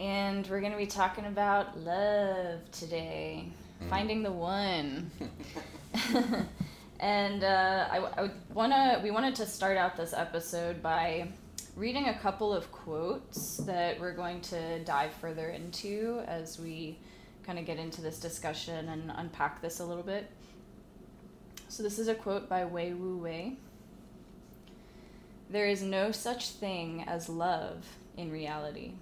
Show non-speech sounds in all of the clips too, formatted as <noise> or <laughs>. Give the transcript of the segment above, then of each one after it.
And we're going to be talking about love today, mm. finding the one. <laughs> <laughs> and uh, I, I wanna, we wanted to start out this episode by reading a couple of quotes that we're going to dive further into as we kind of get into this discussion and unpack this a little bit. So, this is a quote by Wei Wu Wei. There is no such thing as love in reality.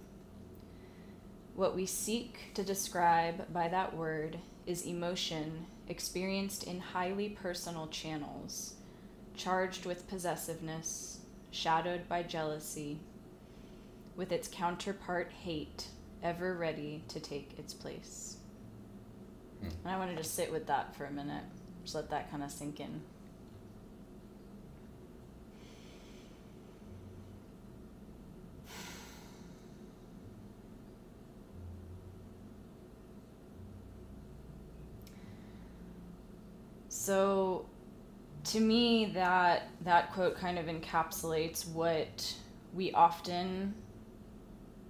What we seek to describe by that word is emotion experienced in highly personal channels, charged with possessiveness, shadowed by jealousy, with its counterpart hate ever ready to take its place. Hmm. And I want to just sit with that for a minute, just let that kind of sink in. So to me that that quote kind of encapsulates what we often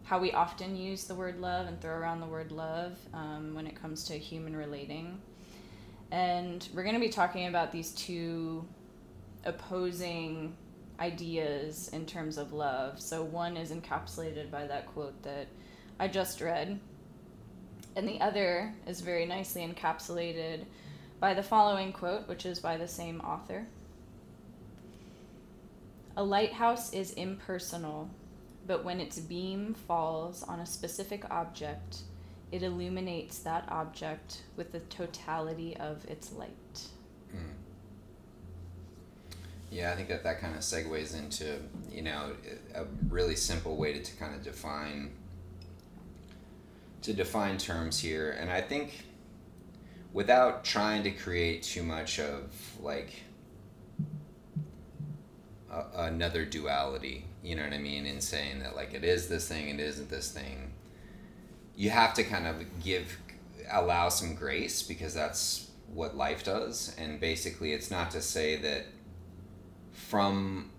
how we often use the word love and throw around the word love um, when it comes to human relating. And we're going to be talking about these two opposing ideas in terms of love. So one is encapsulated by that quote that i just read and the other is very nicely encapsulated by the following quote, which is by the same author A lighthouse is impersonal, but when its beam falls on a specific object, it illuminates that object with the totality of its light. Mm. Yeah, I think that that kind of segues into, you know, a really simple way to, to kind of define to define terms here. And I think without trying to create too much of like a, another duality you know what i mean in saying that like it is this thing it isn't this thing. You have to kind of give allow some grace because that's what life does. And basically it's not to say that from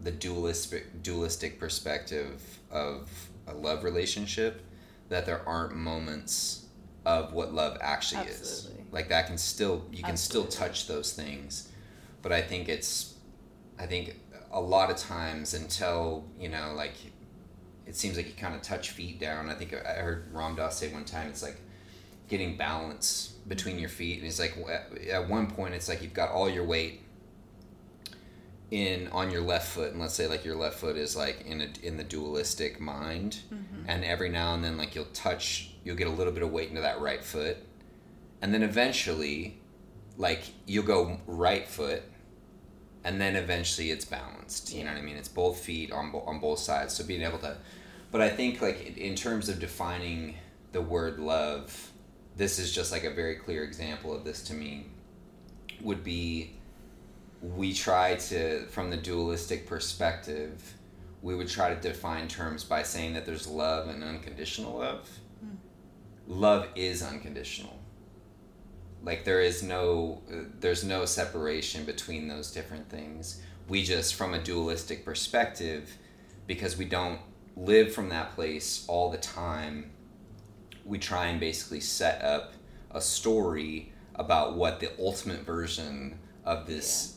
the dualistic dualistic perspective of a love relationship that there aren't moments of what love actually Absolutely. is. Like that can still you can Absolutely. still touch those things, but I think it's I think a lot of times until you know like it seems like you kind of touch feet down. I think I heard Ram Dass say one time it's like getting balance between your feet, and it's like at one point it's like you've got all your weight in on your left foot and let's say like your left foot is like in a, in the dualistic mind mm-hmm. and every now and then like you'll touch you'll get a little bit of weight into that right foot and then eventually like you'll go right foot and then eventually it's balanced you know what i mean it's both feet on, bo- on both sides so being able to but i think like in terms of defining the word love this is just like a very clear example of this to me would be we try to, from the dualistic perspective, we would try to define terms by saying that there's love and unconditional love. Mm. Love is unconditional. Like there is no, there's no separation between those different things. We just, from a dualistic perspective, because we don't live from that place all the time, we try and basically set up a story about what the ultimate version of this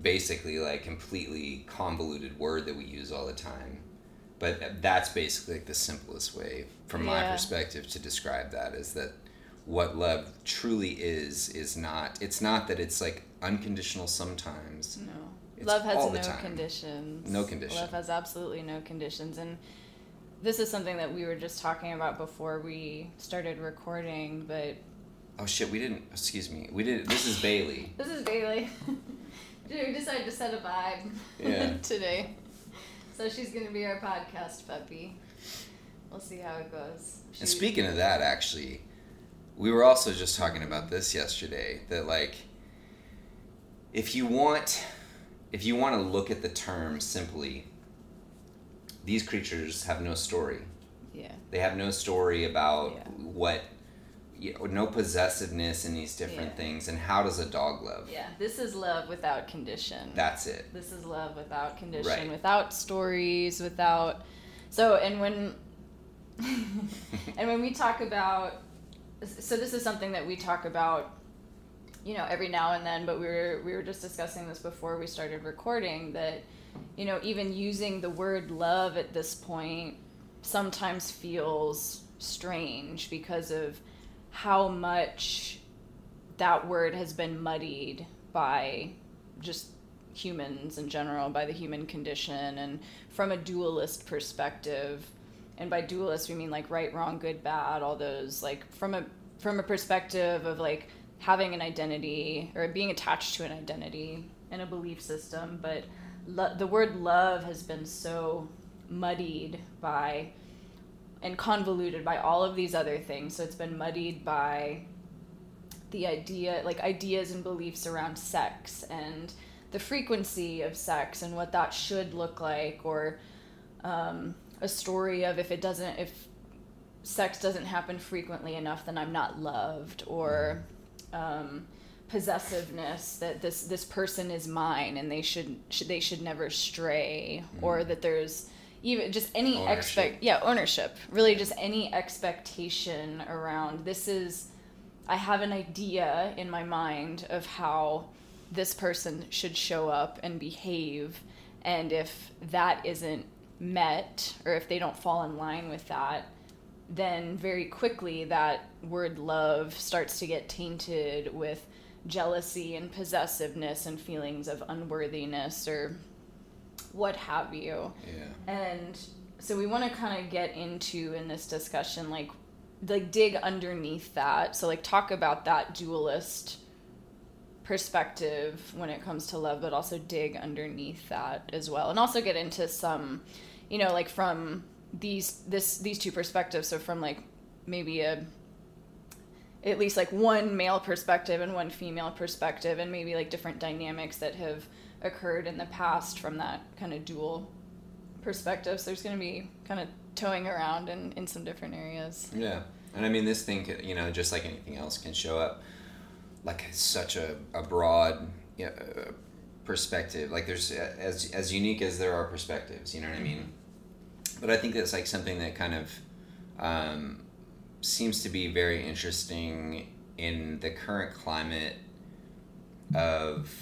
basically like completely convoluted word that we use all the time but that's basically like the simplest way from my perspective to describe that is that what love truly is is not it's not that it's like unconditional sometimes. No. Love has no conditions. No conditions love has absolutely no conditions and this is something that we were just talking about before we started recording but oh shit we didn't excuse me we did this is bailey. <laughs> This is bailey. <laughs> We decided to set a vibe yeah. <laughs> today. So she's gonna be our podcast puppy. We'll see how it goes. She, and speaking of that, actually, we were also just talking about this yesterday. That like, if you want, if you want to look at the term simply, these creatures have no story. Yeah. They have no story about yeah. what you know, no possessiveness in these different Yeah. things. And how does a dog love? Yeah, this is love without condition. That's it. this is love without condition, Right. without stories, without. So, and when. <laughs> and when we talk about. So, this is something that we talk about, you know, every now and then, but we were, we were just discussing this before we started recording that, you know, even using the word love at this point sometimes feels strange because of how much that word has been muddied by just humans in general, by the human condition, and from a dualist perspective. And by dualist, we mean like right, wrong, good, bad, all those like from a from a perspective of like having an identity or being attached to an identity and a belief system. But lo- the word love has been so muddied by and convoluted by all of these other things. So it's been muddied by the idea, like ideas and beliefs around sex and the frequency of sex and what that should look like, or um, a story of if it doesn't, if sex doesn't happen frequently enough, then I'm not loved, or um, possessiveness that this this person is mine and they should, should they should never stray, or that there's even just any Ownership. expect yeah ownership really just any expectation around this is i have an idea in my mind of how this person should show up and behave and if that isn't met or if they don't fall in line with that then very quickly that word love starts to get tainted with jealousy and possessiveness and feelings of unworthiness or what have you. Yeah. and so we want to kind of get into in this discussion like like dig underneath that. So like talk about that dualist perspective when it comes to love but also dig underneath that as well. And also get into some you know like from these this these two perspectives. So from like maybe a at least like one male perspective and one female perspective and maybe like different dynamics that have occurred in the past from that kind of dual perspective. So there's going to be kind of towing around in, in some different areas. Yeah, and I mean this thing, could, you know, just like anything else, can show up like such a, a broad you know, perspective. Like there's as as unique as there are perspectives. You know what I mean? But I think that's like something that kind of um, seems to be very interesting in the current climate of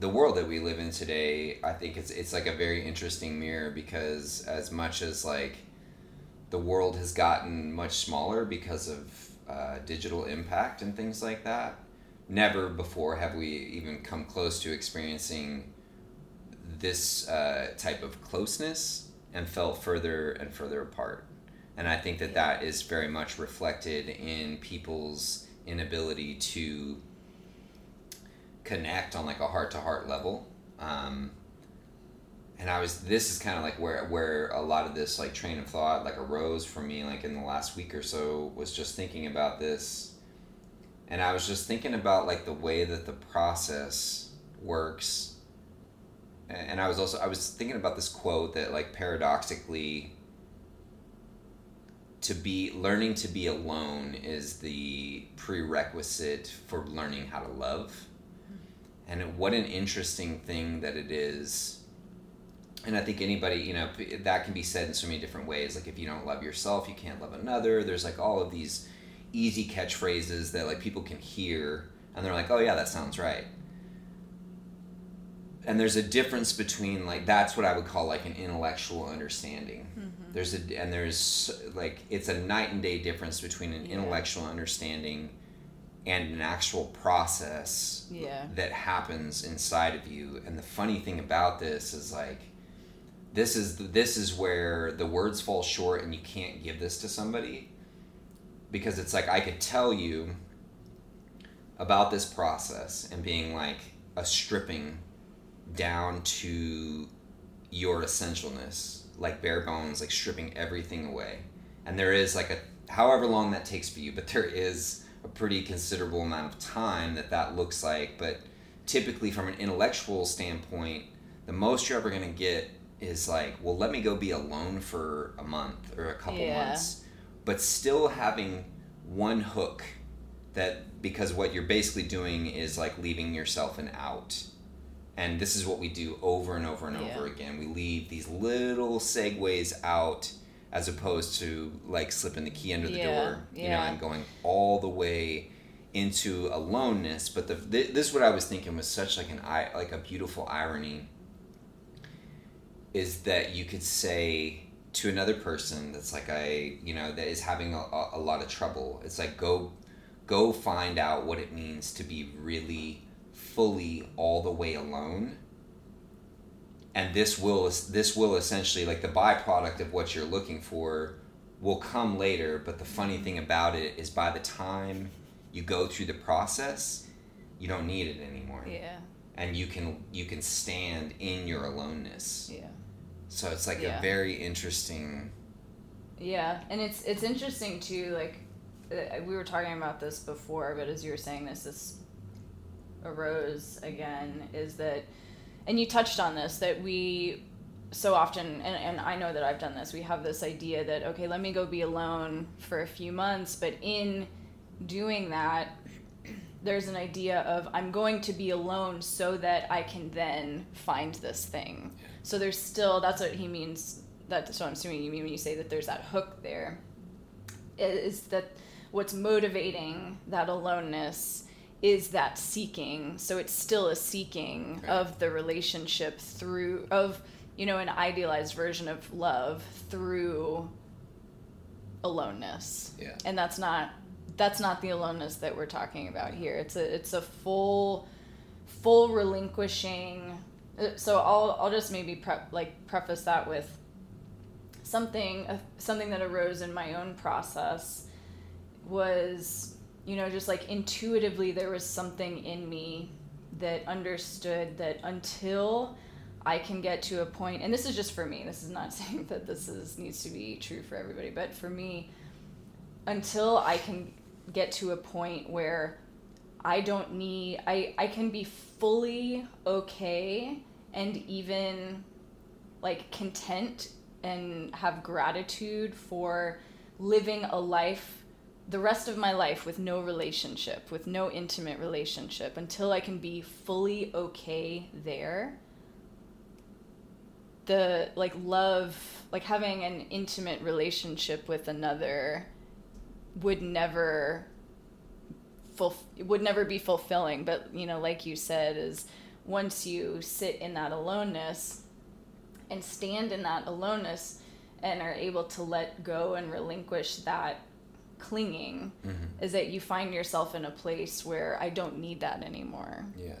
the world that we live in today. I think it's it's like a very interesting mirror because as much as like the world has gotten much smaller because of uh, digital impact and things like that. Never before have we even come close to experiencing this uh, type of closeness and felt further and further apart. And I think that that is very much reflected in people's inability to connect on like a heart to heart level. Um, and I was this is kind of like where where a lot of this like train of thought like arose for me like in the last week or so was just thinking about this. And I was just thinking about like the way that the process works. And I was also I was thinking about this quote that like paradoxically to be learning to be alone is the prerequisite for learning how to love and what an interesting thing that it is and I think anybody, you know, that can be said in so many different ways. Like if you don't love yourself, you can't love another. There's like all of these easy catchphrases that like people can hear and they're like, "Oh yeah, that sounds right." And there's a difference between like that's what I would call like an intellectual understanding. Mm-hmm. There's a and there's like it's a night and day difference between an Yeah. intellectual understanding and an actual process Yeah. that happens inside of you. And the funny thing about this is like this is this is where the words fall short and you can't give this to somebody because it's like I could tell you about this process and being like a stripping down to your essentialness like bare bones like stripping everything away and there is like a however long that takes for you but there is a pretty considerable amount of time that that looks like but typically from an intellectual standpoint the most you're ever going to get is like well let me go be alone for a month or a couple Yeah. months but still having one hook that because what you're basically doing is like leaving yourself an out and this is what we do over and over and Yeah. over again we leave these little segues out as opposed to like slipping the key under the Yeah, door you know yeah. and going all the way into aloneness but the th- this is what i was thinking was such like an i like a beautiful irony is that you could say to another person that's like I, you know, that is having a, a lot of trouble. It's like go, go find out what it means to be really, fully all the way alone. And this will this will essentially like the byproduct of what you're looking for will come later. But the funny thing about it is by the time you go through the process, you don't need it anymore, Yeah. and you can you can stand in your aloneness. Yeah. So it's like Yeah. a very interesting. Yeah, and it's it's interesting too. Like uh, we were talking about this before, but as you were saying this, this arose again. Is that, and you touched on this that we so often, and, and I know that I've done this. We have this idea that okay, let me go be alone for a few months, but in doing that, there's an idea of I'm going to be alone so that I can then find this thing. So there's still that's what he means. That's what I'm assuming you mean when you say that there's that hook there. Is that what's motivating that aloneness is that seeking. So it's still a seeking Right. of the relationship through of you know an idealized version of love through aloneness Yeah. and that's not that's not the aloneness that we're talking about here it's a it's a full full relinquishing uh, so i'll i'll just maybe prep like preface that with something uh, something that arose in my own process was you know just like intuitively there was something in me that understood that until I can get to a point, and this is just for me. This is not <laughs> saying that this is needs to be true for everybody, but for me, until I can get to a point where I don't need, I I can be fully okay and even like content and have gratitude for living a life the rest of my life with no relationship, with no intimate relationship, until I can be fully okay there. The like love, like having an intimate relationship with another would never full would never be fulfilling, but you know, like you said is once you sit in that aloneness and stand in that aloneness and are able to let go and relinquish that clinging Mm-hmm. is that you find yourself in a place where I don't need that anymore, Yeah.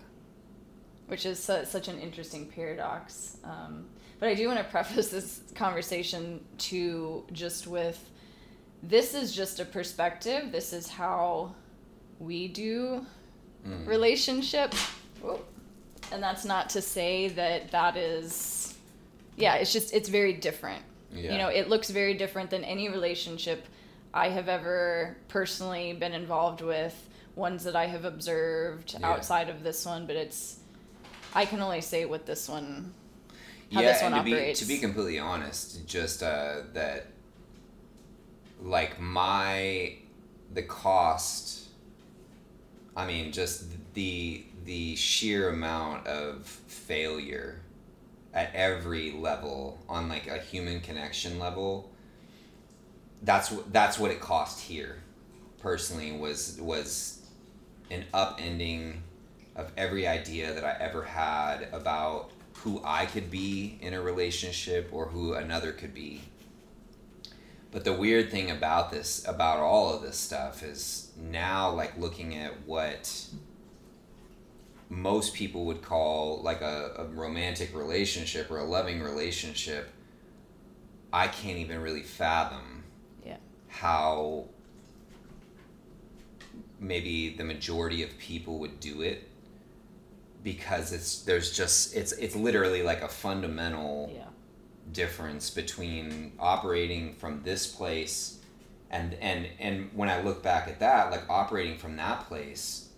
which is su- such an interesting paradox. Um, but I do want to <laughs> preface this conversation to just with this is just a perspective. This is how we do Mm. relationship. Whoa. And that's not to say that that is, yeah, it's just, it's very different. Yeah. You know, it looks very different than any relationship I have ever personally been involved with, ones that I have observed Yeah. outside of this one, but it's, I can only say what this one, how yeah, this one and to operates. be to be completely honest, just uh, that, like my, the cost. I mean, just the the sheer amount of failure at every level on like a human connection level. That's what that's what it cost here, personally was was an upending of every idea that I ever had about who I could be in a relationship or who another could be. But the weird thing about this, about all of this stuff, is now like looking at what most people would call like a, a romantic relationship or a loving relationship, I can't even really fathom. How maybe the majority of people would do it because it's there's just it's it's literally like a fundamental yeah. difference between operating from this place and and and when I look back at that like operating from that place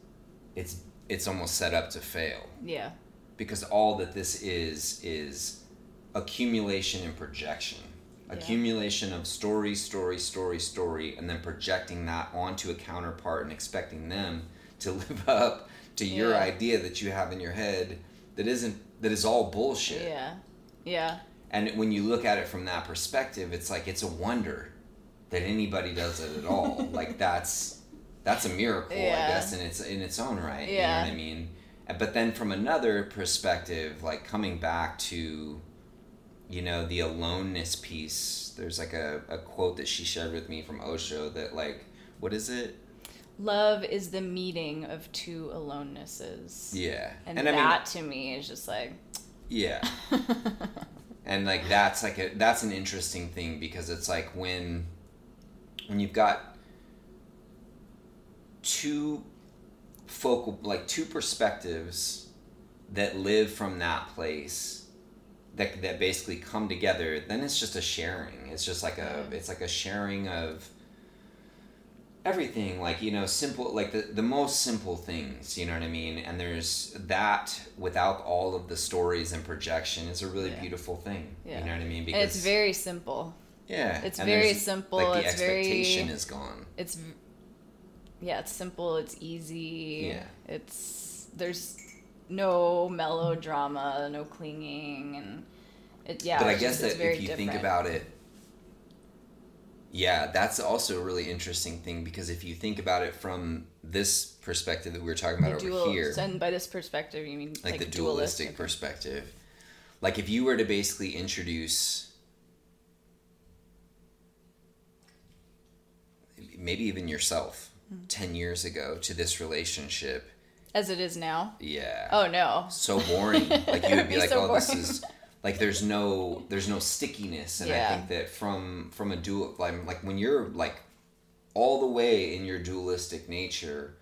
it's it's almost set up to fail Yeah. because all that this is is accumulation and projection accumulation of story, story, story, story, and then projecting that onto a counterpart and expecting them to <laughs> live up to your idea that you have in your head that isn't that is all bullshit. Yeah. Yeah. And when you look at it from that perspective, it's like it's a wonder that anybody does it at all. <laughs> like that's that's a miracle, I guess, in its in its own right. Yeah. You Yeah. know what I mean? But then from another perspective, like coming back to, you know, the aloneness piece. There's like a, a quote that she shared with me from Osho that like, what is it? Love is the meeting of two alonenesses. Yeah, And, mean, that to me is just like yeah. <laughs> and like that's like a that's an interesting thing because it's like when when you've got two focal like two perspectives that live from that place that that basically come together then it's just a sharing it's just like a mm-hmm. it's like a sharing of everything like you know simple like the, the most simple things you know what i mean and there's that without all of the stories and projection is a really Yeah. beautiful thing Yeah. you know what i mean and it's very simple. yeah it's and very simple, like the it's very- expectation is gone It's yeah, it's simple, it's easy. Yeah. It's there's no melodrama, no clinging and it yeah, but I guess just- that if you different. think about it, yeah, that's also a really interesting thing because if you think about it from this perspective that we were talking about the over dual, here, and by this perspective you mean like, like, the dualistic perspective, like if you were to basically introduce maybe even yourself Hmm. 10 years ago to this relationship, as it is now. yeah. Oh no. so boring. Like you would be <laughs> be like, so oh, this boring. is like there's no there's no stickiness, and I think that from from a dual like like when you're like all the way in your dualistic nature,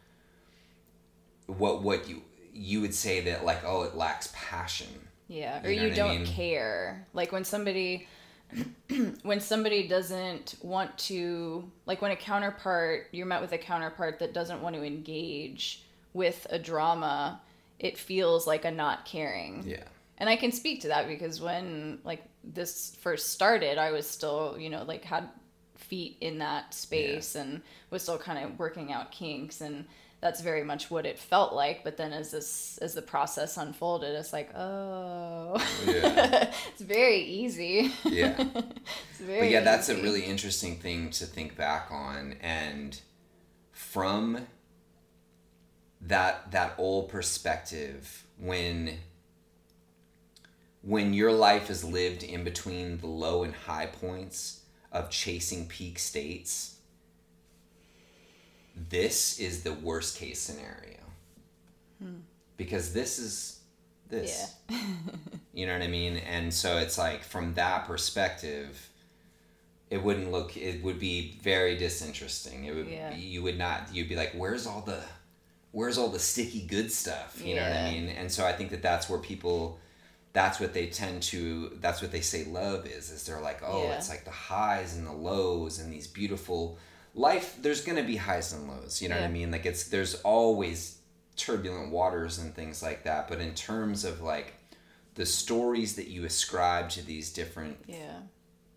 what what you you would say that like oh it lacks passion. Yeah, or You know you don't mean? care. Like when somebody <clears throat> when somebody doesn't want to like when a counterpart you're met with a counterpart that doesn't want to engage with a drama, it feels like a not caring. Yeah. And I can speak to that because when like this first started, I was still, you know, like had feet in that space and was still kind of working out kinks and that's very much what it felt like. But then as this as the process unfolded, it's like, oh Yeah. <laughs> it's very easy. Yeah. <laughs> very But yeah, that's a really interesting thing to think back on, and from that that old perspective, when when your life is lived in between the low and high points of chasing peak states, this is the worst case scenario. Hmm. Because this is this. Yeah. <laughs> You know what I mean? And so it's like from that perspective, it wouldn't look. It would be very disinteresting. It would. Yeah. You would not. You'd be like, "Where's all the, where's all the sticky good stuff?" You know what I mean? And so I think that that's where people, that's what they tend to. That's what they say love is. Is they're like, oh, Yeah. it's like the highs and the lows and these beautiful life. There's gonna be highs and lows. You know what I mean? Like it's there's always turbulent waters and things like that. But in terms of like the stories that you ascribe to these different Yeah.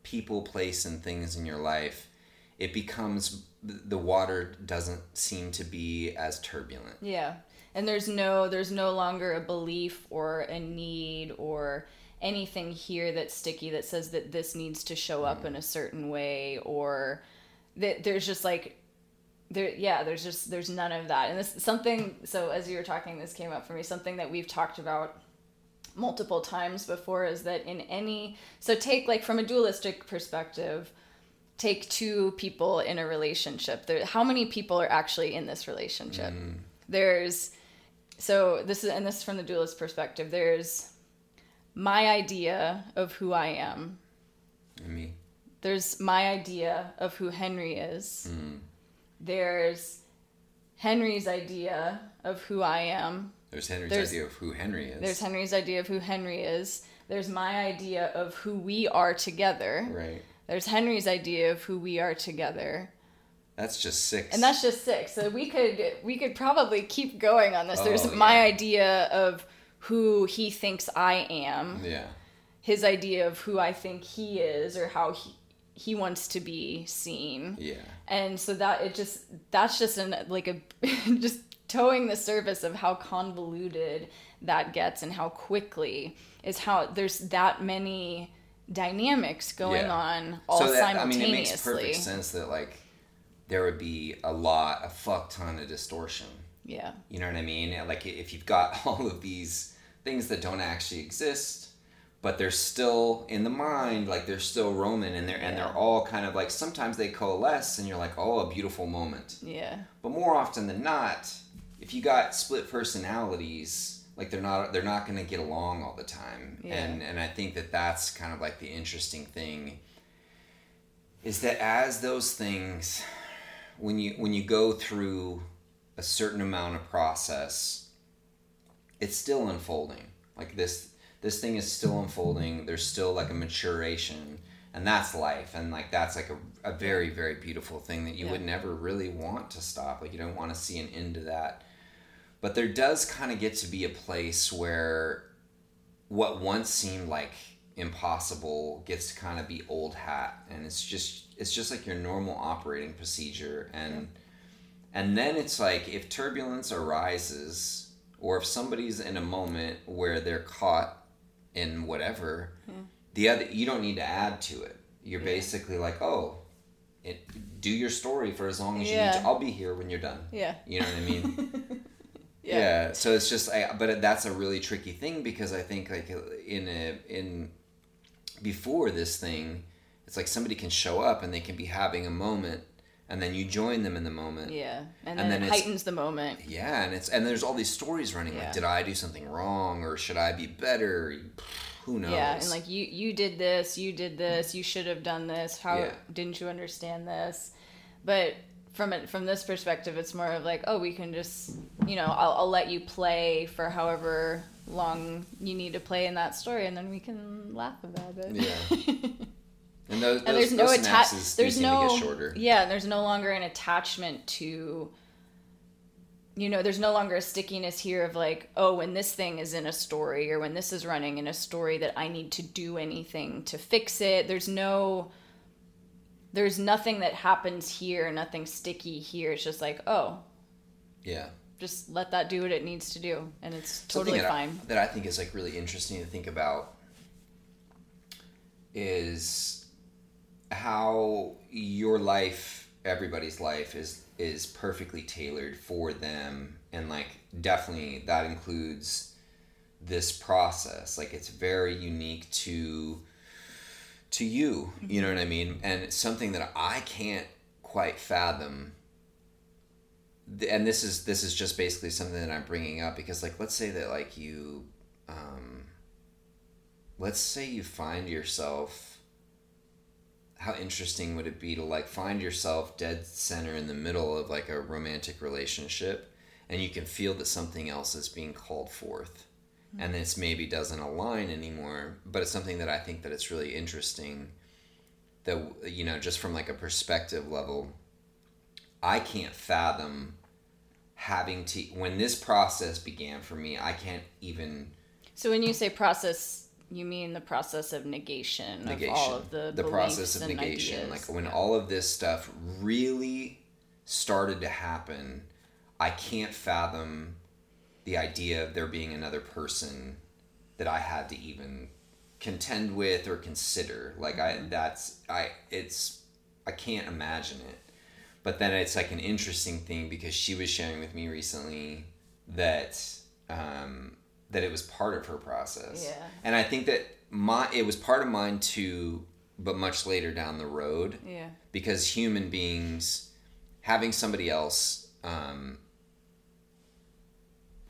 people, place, and things in your life, it becomes the water doesn't seem to be as turbulent. Yeah. And there's no there's no longer a belief or a need or anything here that's sticky that says that this needs to show up in a mm. certain way or that there's just like there yeah, there's just there's none of that. And this something so as you were talking this came up for me something that we've talked about multiple times before is that in any so take like from a dualistic perspective take two people in a relationship. There how many people are actually in this relationship? Mm. There's so this is and this is from the dualist perspective. There's my idea of who i am. I mean, there's my idea of who henry is. Mm. There's henry's idea of who i am. There's Henry's There's- idea of who Henry is. there's henry's idea of who henry is. There's my idea of who we are together. Right. There's henry's idea of who we are together That's just six. and that's just six so we could we could probably keep going on this oh, there's Oh, my idea of who he thinks i am yeah. his idea of who i think he is or how he he wants to be seen Yeah. and so that it just that's just an like a <laughs> just towing the surface of how convoluted that gets and how quickly is how there's that many dynamics going Yeah. on all so that, I simultaneously mean, it makes perfect sense that like there would be a lot, a fuck ton of distortion. yeah You know what I mean? Like if you've got <laughs> all of these things that don't actually exist, but they're still in the mind, like they're still roaming, and they're and they're all kind of like sometimes they coalesce, and you're like, oh, a beautiful moment. yeah But more often than not, if you got split personalities, like they're not they're not going to get along all the time. Yeah. And and I think that that's kind of like the interesting thing is that as those things when you when you go through a certain amount of process, it's still unfolding. Like this this thing is still unfolding. There's still like a maturation and that's life and like that's like a, a very very beautiful thing that you Yeah. would never really want to stop like you don't want to see an end to that but there does kind of get to be a place where what once seemed like impossible gets to kind of be old hat and it's just it's just like your normal operating procedure and and then it's like if turbulence arises or if somebody's in a moment where they're caught in whatever hmm. the other you don't need to add to it. You're Yeah. basically like oh it, do your story for as long as you need to. I'll be here when you're done. Yeah. You know what i mean <laughs> yeah yeah. so it's just I, but that's a really tricky thing because i think like in a in before this thing it's like somebody can show up and they can be having a moment and then you join them in the moment yeah and And then, then it heightens the moment yeah and it's and there's all these stories running Yeah. like did i do something wrong or should i be better who knows Yeah, and like you you did this, you did this, you should have done this. How Yeah. didn't you understand this? But from it from this perspective, it's more of like, oh, we can just you know, I'll, I'll let you play for however long you need to play in that story, and then we can laugh about it. Yeah. <laughs> and those, and there's no those attach. synapses do There's no to get shorter yeah. and There's no longer an attachment to. You know, there's no longer a stickiness here of like, oh, when this thing is in a story or when this is running in a story that I need to do anything to fix it. There's no. There's nothing that happens here, nothing sticky here. It's just like, oh, yeah just let that do what it needs to do, and it's totally that fine. I, that I think is like really interesting to think about is how your life, everybody's life, is is perfectly tailored for them, and like definitely that includes this process. Like it's very unique to to you. You know what I mean? And it's something that I can't quite fathom and this is this is just basically something that I'm bringing up because like let's say that like you um let's say you find yourself how interesting would it be to like find yourself dead center in the middle of like a romantic relationship and you can feel that something else is being called forth and mm-hmm. this maybe doesn't align anymore but it's something that I think that it's really interesting that you know just from like a perspective level I can't fathom having to when this process began for me I can't even So when you say process, you mean the process of negation, negation of all of the the process of negation ideas. like when Yeah. all of this stuff really started to happen I can't fathom the idea of there being another person that I had to even contend with or consider. Like I Mm-hmm. that's I it's I can't imagine it. But then it's like an interesting thing because she was sharing with me recently that um, that it was part of her process. Yeah. and I think that my it was part of mine too but much later down the road. Yeah, because human beings having somebody else um,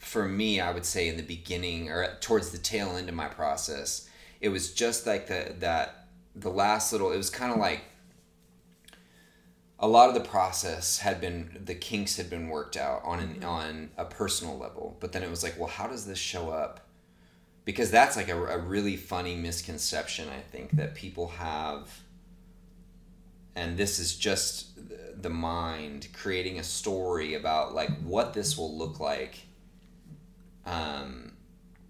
for me i would say in the beginning or towards the tail end of my process it was just like the that the last little it was kind of like a lot of the process had been the kinks had been worked out on an, mm-hmm. on a personal level but then it was like well how does this show up? Because that's like a, a really funny misconception i think that mm-hmm. people have. And this is just the- the mind creating a story about like what this will look like um,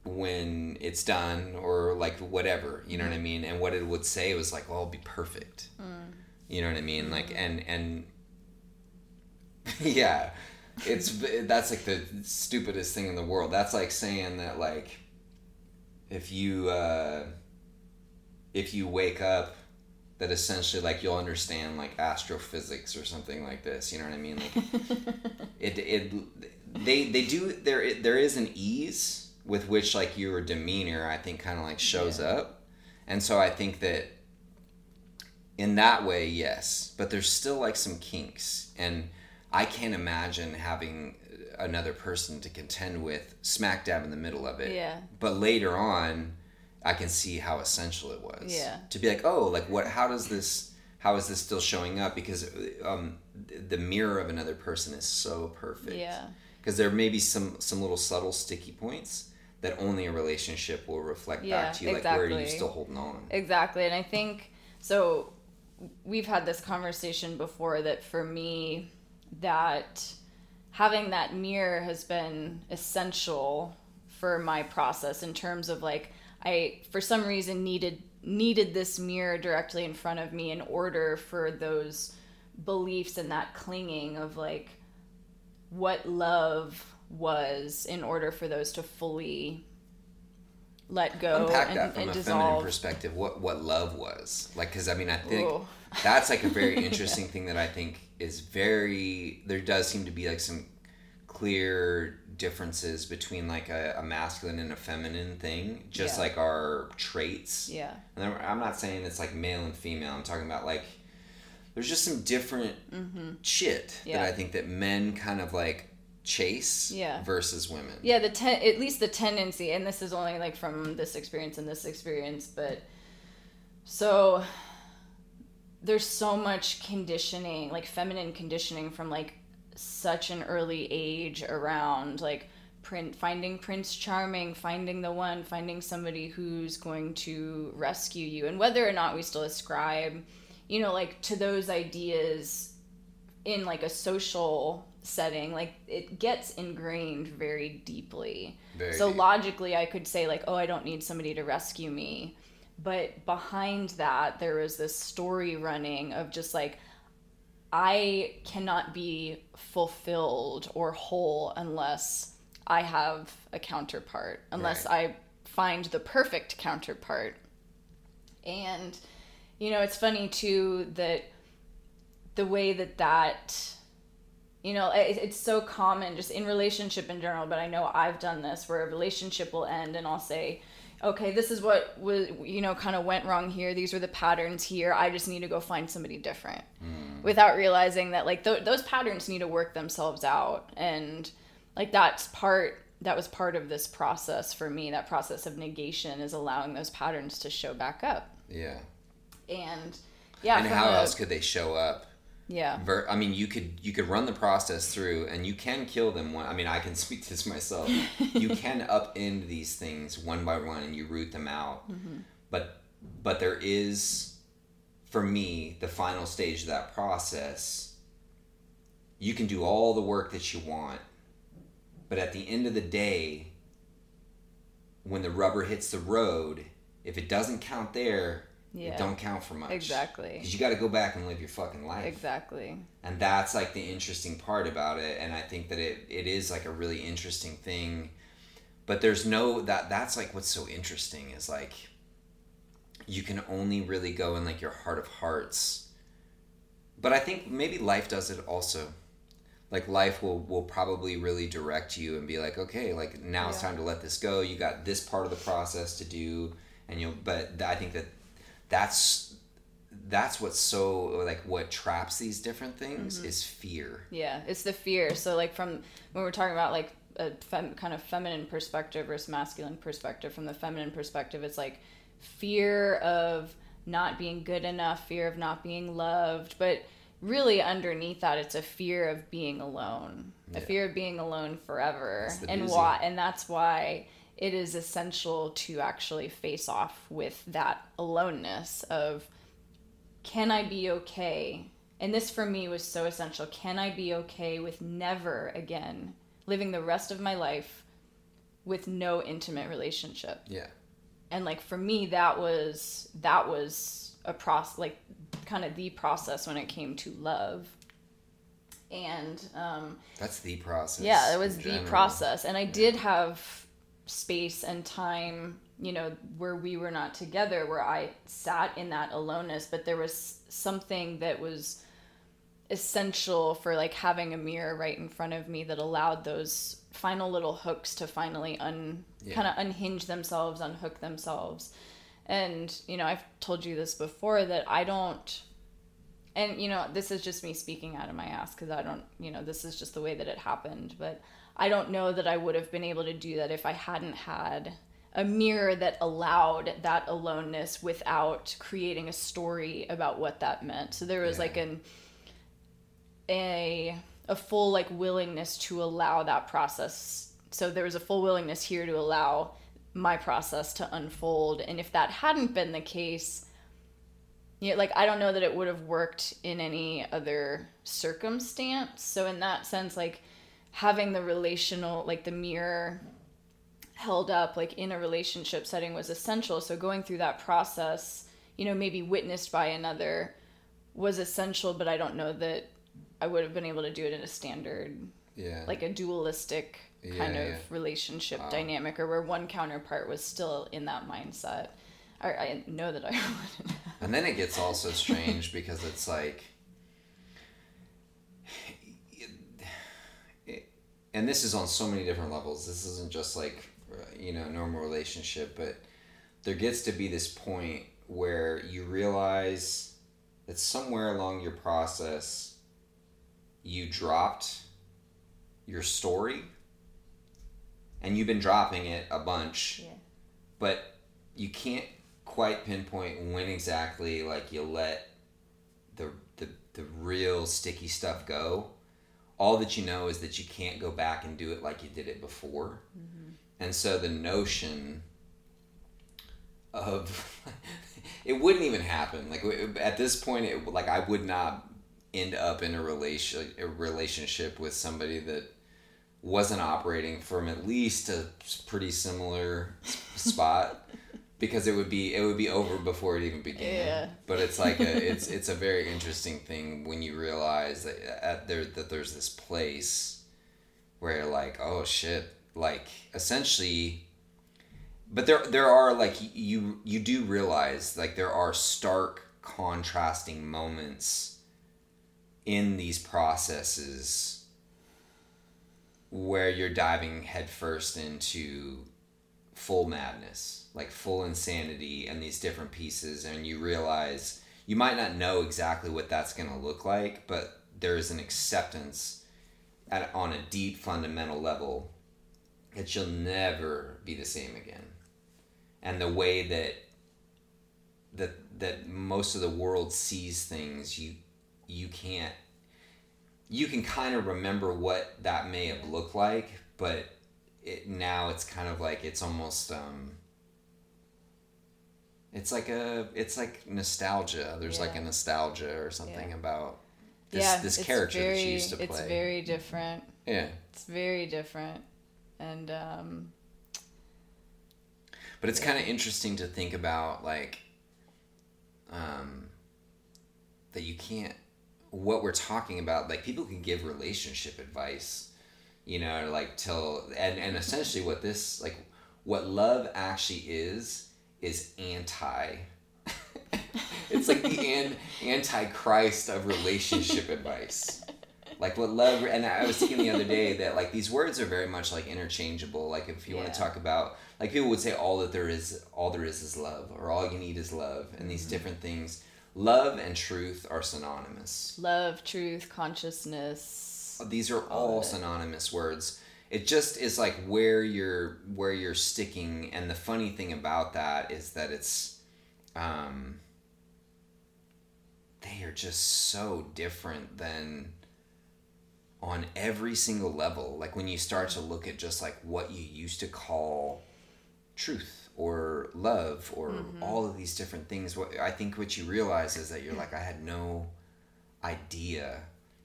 when it's done or like whatever you know what i mean? And what it would say was like well i'll be perfect. You know what i mean? Like and and <laughs> yeah it's that's like the stupidest thing in the world. That's like saying that like if you uh if you wake up that essentially like you'll understand like astrophysics or something like this you know what i mean? Like <laughs> it it they they do there there is an ease with which like your demeanor i think kind of like shows Yeah. up and so i think that in that way yes but there's still like some kinks and i can't imagine having another person to contend with smack dab in the middle of it Yeah. but later on i can see how essential it was Yeah. to be like oh like what how does this how is this still showing up because um, the mirror of another person is so perfect Yeah. Because there may be some some little subtle sticky points that only a relationship will reflect Yeah, back to you like where are you still holding on Exactly. And I think so we've had this conversation before that for me that having that mirror has been essential for my process in terms of like I for some reason needed needed this mirror directly in front of me in order for those beliefs and that clinging of like what love was in order for those to fully let go unpack and, that from a dissolve. feminine perspective what what love was like because i mean i think Ooh. that's like a very <laughs> interesting thing that i think is very there does seem to be like some clear differences between like a, a masculine and a feminine thing just Yeah. like our traits Yeah. and i'm not saying it's like male and female i'm talking about like there's just some different shit Mm-hmm. Yeah. that i think that men kind of like chase Yeah. versus women Yeah, the ten at least the tendency, and this is only like from this experience and this experience, but so there's so much conditioning, like feminine conditioning from like such an early age around like print finding prince charming finding the one finding somebody who's going to rescue you and whether or not we still ascribe you know like to those ideas in like a social setting like it gets ingrained very deeply. Very so deep. logically i could say like oh i don't need somebody to rescue me. But behind that there was this story running of just like i cannot be fulfilled or whole unless i have a counterpart unless i find the perfect counterpart. And you know it's funny too that the way that that you know it, it's so common just in relationship in general but i know i've done this where a relationship will end and i'll say okay this is what was you know kind of went wrong here. These were the patterns here. I just need to go find somebody different. Hmm. Without realizing that like th- those patterns need to work themselves out. And like that's part that was part of this process for me. That process of negation is allowing those patterns to show back up. Yeah and yeah and how a- else could they show up yeah Ver- I mean, you could you could run the process through, and you can kill them. One, I mean, I can <laughs> speak to this myself. you <laughs> can upend these things one by one, and you root them out. Mm-hmm. But but there is, for me, the final stage of that process. You can do all the work that you want, but at the end of the day, when the rubber hits the road, if it doesn't count there, Yeah. it don't count for much. Exactly. Because you got to go back and live your fucking life. Exactly. And that's like the interesting part about it and i think that it, it is like a really interesting thing. But there's no that that's like what's so interesting is like you can only really go in like your heart of hearts. But i think maybe life does it also. Like life will will probably really direct you and be like okay like now it's time to let this go. You got this part of the process to do and you'll but i think that that's that's what's so like what traps these different things Mm-hmm. is fear Yeah, it's the fear. So like from when we're talking about like a fem- kind of feminine perspective versus masculine perspective, from the feminine perspective, it's like fear of not being good enough, fear of not being loved, but really underneath that it's a fear of being alone. A fear of being alone forever. And why and that's why it is essential to actually face off with that aloneness of can I be okay? And this for me was so essential. Can I be okay with never again living the rest of my life with no intimate relationship. Yeah. And like for me that was that was a process like kind of the process when it came to love. And um That's the process. yeah, it was the general. process. And I did have space and time, you know, where we were not together, where I sat in that aloneness, but there was something that was essential for like having a mirror right in front of me that allowed those final little hooks to finally un Yeah. kind of unhinge themselves, unhook themselves. And, you know, I've told you this before that I don't and you know this is just me speaking out of my ass because i don't you know this is just the way that it happened but i don't know that i would have been able to do that if i hadn't had a mirror that allowed that aloneness without creating a story about what that meant so there was Yeah. like an a a full like willingness to allow that process so there was a full willingness here to allow my process to unfold and if that hadn't been the case yeah, like I don't know that it would have worked in any other circumstance. So in that sense, like having the relational, like the mirror held up, like in a relationship setting was essential. So going through that process, you know, maybe witnessed by another was essential, but I don't know that I would have been able to do it in a standard, Yeah. like a dualistic kind Yeah, of yeah. relationship Wow. dynamic or where one counterpart was still in that mindset. I, I know that I <laughs> wouldn't. And then it gets also strange because it's like, and this is on so many different levels. This isn't just like, you know, normal relationship, but there gets to be this point where you realize that somewhere along your process, you dropped your story and you've been dropping it a bunch Yeah. but you can't quite pinpoint when exactly like you let the the, the real sticky stuff go all that you know is that you can't go back and do it like you did it before. Mm-hmm. And so the notion of <laughs> it wouldn't even happen. Like at this point it like i would not end up in a relation a relationship with somebody that wasn't operating from at least a pretty similar <laughs> spot because it would be it would be over before it even began. Yeah. But it's like a, <laughs> it's it's a very interesting thing when you realize that at there that there's this place where you're like oh shit like essentially but there there are like you you do realize like there are stark contrasting moments in these processes where you're diving headfirst into full madness, like full insanity, and these different pieces, and you realize you might not know exactly what that's going to look like, but there is an acceptance at, on a deep fundamental level that you'll never be the same again. And the way that that that most of the world sees things, you you can't you can kind of remember what that may have looked like, but it now it's kind of like it's almost um it's like a it's like nostalgia. There's like a nostalgia or something Yeah. about this yeah, this character very, that she used to play. It's very different. yeah. It's very different, and um, But it's kind of interesting to think about, like, um, that you can't. What we're talking about, like, people can give relationship advice, you know, like till and and essentially what this like what love actually is is anti. it's like the an, antichrist of relationship <laughs> advice. Like what love and I was thinking the other day that like these words are very much like interchangeable. Like if you want to talk about like people would say all that there is all there is is love or all you need is love and these mm-hmm. different things. Love and truth are synonymous. love, truth, consciousness. These are all synonymous words. It just is like where you're where you're sticking and the funny thing about that is that it's um they are just so different than on every single level. Like when you start to look at just like what you used to call truth or love or all of these different things, what I think what you realize is that you're like I had no idea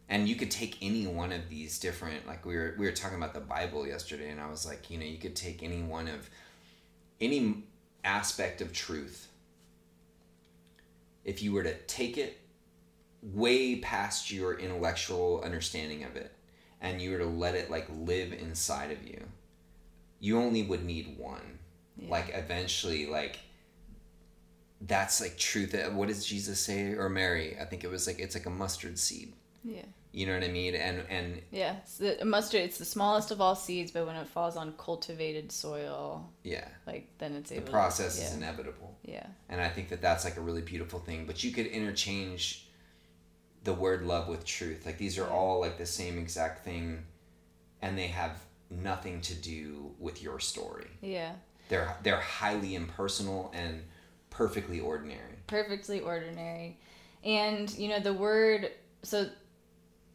and you could take any one of these different like we were we were talking about the bible yesterday and i was like you know you could take any one of any aspect of truth. If you were to take it way past your intellectual understanding of it and you were to let it like live inside of you you only would need one. Yeah. like eventually like that's like truth uh, what does jesus say? Or mary i think it was like it's like a mustard seed yeah. You know what i mean? And and yeah. It's the mustard it's the smallest of all seeds but when it falls on cultivated soil yeah. like then it's the process to, yeah. is inevitable. Yeah. And i think that that's like a really beautiful thing but you could interchange the word love with truth. Like these are all like the same exact thing and they have nothing to do with your story. Yeah. They're they're highly impersonal and perfectly ordinary. Perfectly ordinary. And you know the word so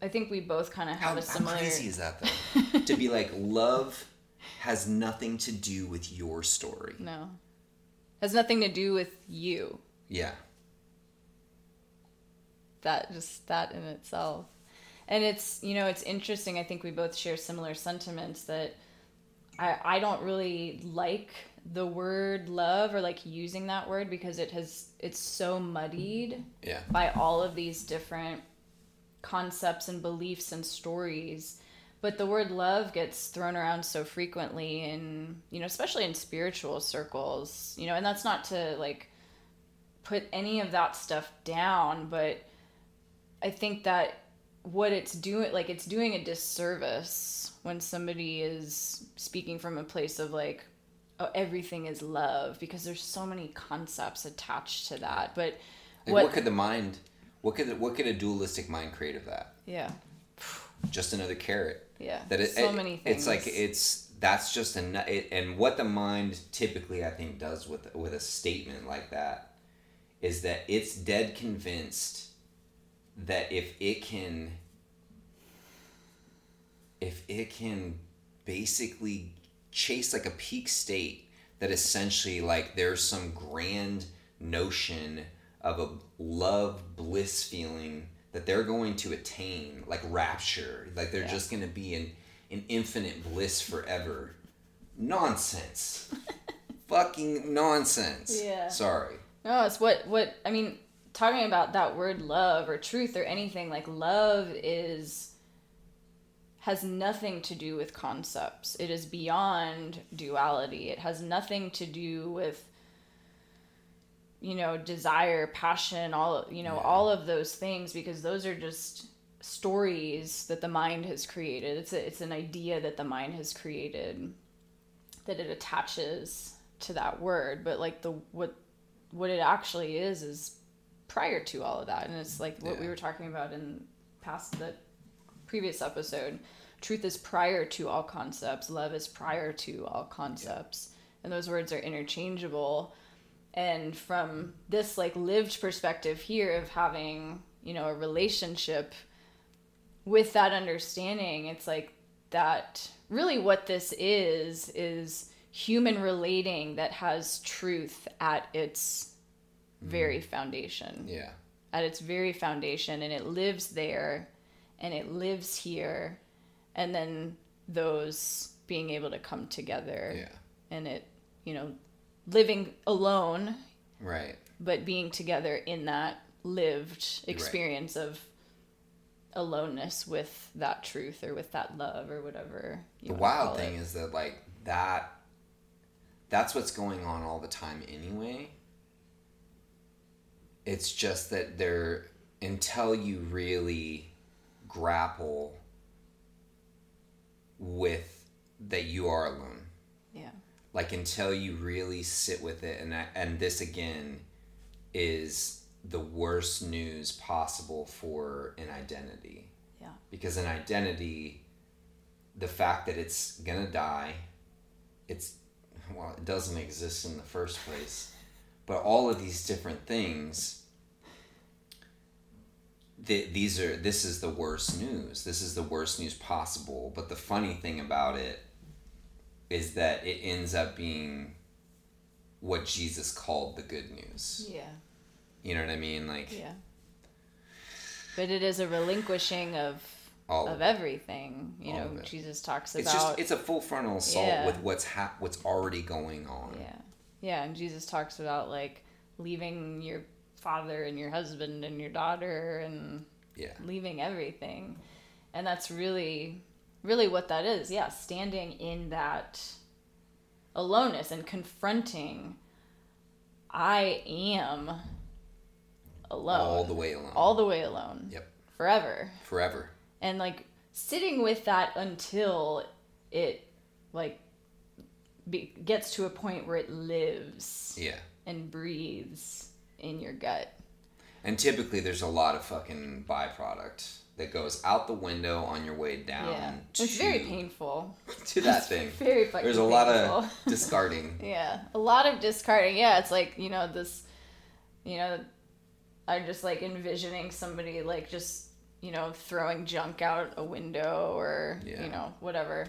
I think we both kind of have how, a similar How crazy is that though? <laughs> to be like love has nothing to do with your story. No. Has nothing to do with you. Yeah. That just that in itself. And it's, you know, it's interesting. I think we both share similar sentiments that I, I don't really like the word love or like using that word because it has it's so muddied yeah. by all of these different concepts and beliefs and stories but the word love gets thrown around so frequently in you know especially in spiritual circles you know and that's not to like put any of that stuff down but i think that what it's doing like it's doing a disservice when somebody is speaking from a place of like oh, everything is love because there's so many concepts attached to that but like what, what, could the mind what could what could a dualistic mind create of that? Yeah. Just another carrot. Yeah that it, so it, many things it's like it's that's just a it, and what the mind typically i think does with with a statement like that is that it's dead convinced that if it can if it can basically chase like a peak state that essentially like there's some grand notion of a love bliss feeling that they're going to attain like rapture like they're yeah. just going to be in an infinite bliss forever. Nonsense. <laughs> Fucking nonsense. Yeah. Sorry. No it's what what i mean talking about that word love or truth or anything like love is has nothing to do with concepts. It is beyond duality. It has nothing to do with you know desire passion all you know yeah. all of those things because those are just stories that the mind has created. It's a, it's an idea that the mind has created that it attaches to that word. But like the what what it actually is is prior to all of that. And it's like what yeah. we were talking about in past the previous episode. Truth is prior to all concepts. Love is prior to all concepts. Yeah. and those words are interchangeable and from this like lived perspective here of having you know a relationship with that understanding it's like that really what this is is human relating that has truth at its very mm. foundation. Yeah. At its very foundation, and it lives there, and it lives here, and then those being able to come together. Yeah. And it, you know, living alone. Right. But being together in that lived experience right. of aloneness with that truth or with that love or whatever. the wild thing it. is that like that that's what's going on all the time anyway it's just that they're until you really grapple with that you are alone. Yeah. Like until you really sit with it and and this again is the worst news possible for an identity. Yeah. Because an identity the fact that it's going to die it's well it doesn't exist in the first place but all of these different things these are this is the worst news this is the worst news possible but the funny thing about it is that it ends up being what jesus called the good news yeah you know what i mean like yeah but it is a relinquishing of All of of everything. You All know. Jesus talks about. It's just it's a full frontal assault Yeah. with what's hap- what's already going on. Yeah. Yeah, and Jesus talks about like leaving your father and your husband and your daughter and Yeah. leaving everything. And that's really really what that is. Yeah, standing in that aloneness and confronting I am alone. All the way alone. All the way alone. Yep. Forever. Forever. And like sitting with that until it like be, gets to a point where it lives Yeah. and breathes in your gut. And typically there's a lot of fucking byproduct that goes out the window on your way down yeah. to, It's very painful. <laughs> to that It's thing. Very fucking There's a lot of <laughs> discarding. Yeah, a lot of discarding. Yeah, it's like you know this, you know, I'm just like envisioning somebody like just you know throwing junk out a window or Yeah. you know whatever.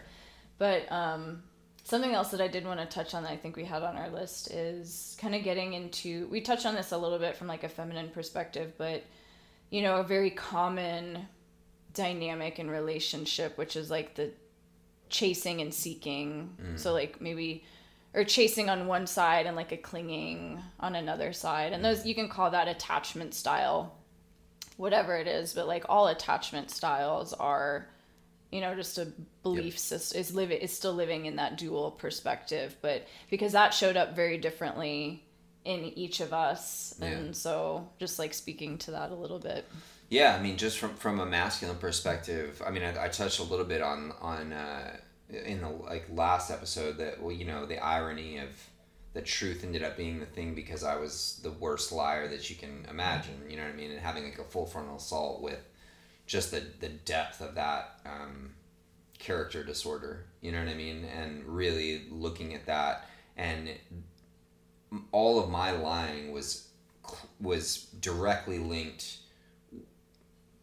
But um, something else that I did want to touch on that I think we had on our list is kind of getting into. We touched on this a little bit from like a feminine perspective, but you know a very common dynamic in relationship, which is like the chasing and seeking. Mm. So like maybe or chasing on one side and like a clinging on another side. And those mm. you can call that attachment style, whatever it is. But like all attachment styles are, you know, just a belief system is living is still living in that dual perspective. But because that showed up very differently in each of us, Yeah. and so just like speaking to that a little bit. Yeah, I mean, just from from a masculine perspective, I mean, I, I touched a little bit on on uh, in the like last episode that well, you know, the irony of the truth ended up being the thing because I was the worst liar that you can imagine. You know what I mean? And having like a full frontal assault with just the the depth of that um, character disorder. You know what I mean? And really looking at that and all of my lying was was directly linked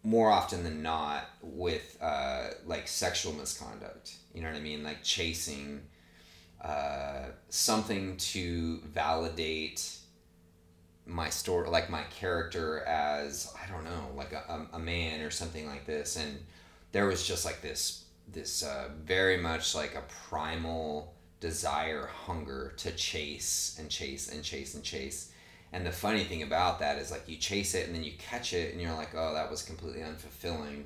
more often than not with uh, like sexual misconduct. You know what I mean? Like chasing uh, something to validate my story, like my character as I don't know, like a, a, man or something like this. And there was just like this this uh, very much like a primal desire, hunger to chase and chase and chase and chase. And the funny thing about that is like you chase it and then you catch it and you're like, oh, that was completely unfulfilling.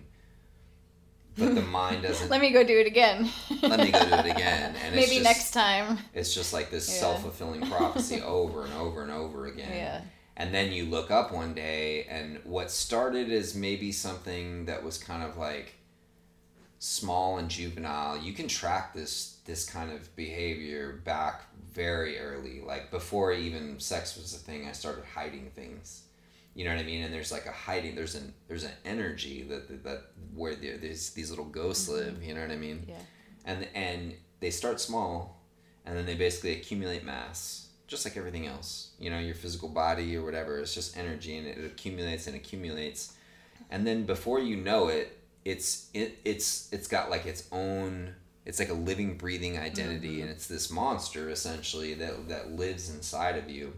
But the mind <laughs> doesn't. Let me go do it again. Let me go do it <laughs> again. And it's Maybe just, next time. It's just like this Yeah. self fulfilling prophecy <laughs> over and over and over again. Yeah. And then you look up one day, and what started as maybe something that was kind of like small and juvenile, you can track this this kind of behavior back very early. Like before even sex was a thing, I started hiding things. You know what I mean? And there's like a hiding. There's an there's an energy that that, that where there's these little ghosts mm-hmm. live. You know what I mean? Yeah. and and they start small and then they basically accumulate mass just like everything else you know your physical body or whatever it's just energy and it accumulates and accumulates and then before you know it it's it, it's it's got like its own it's like a living breathing identity mm-hmm. and it's this monster essentially that that lives inside of you.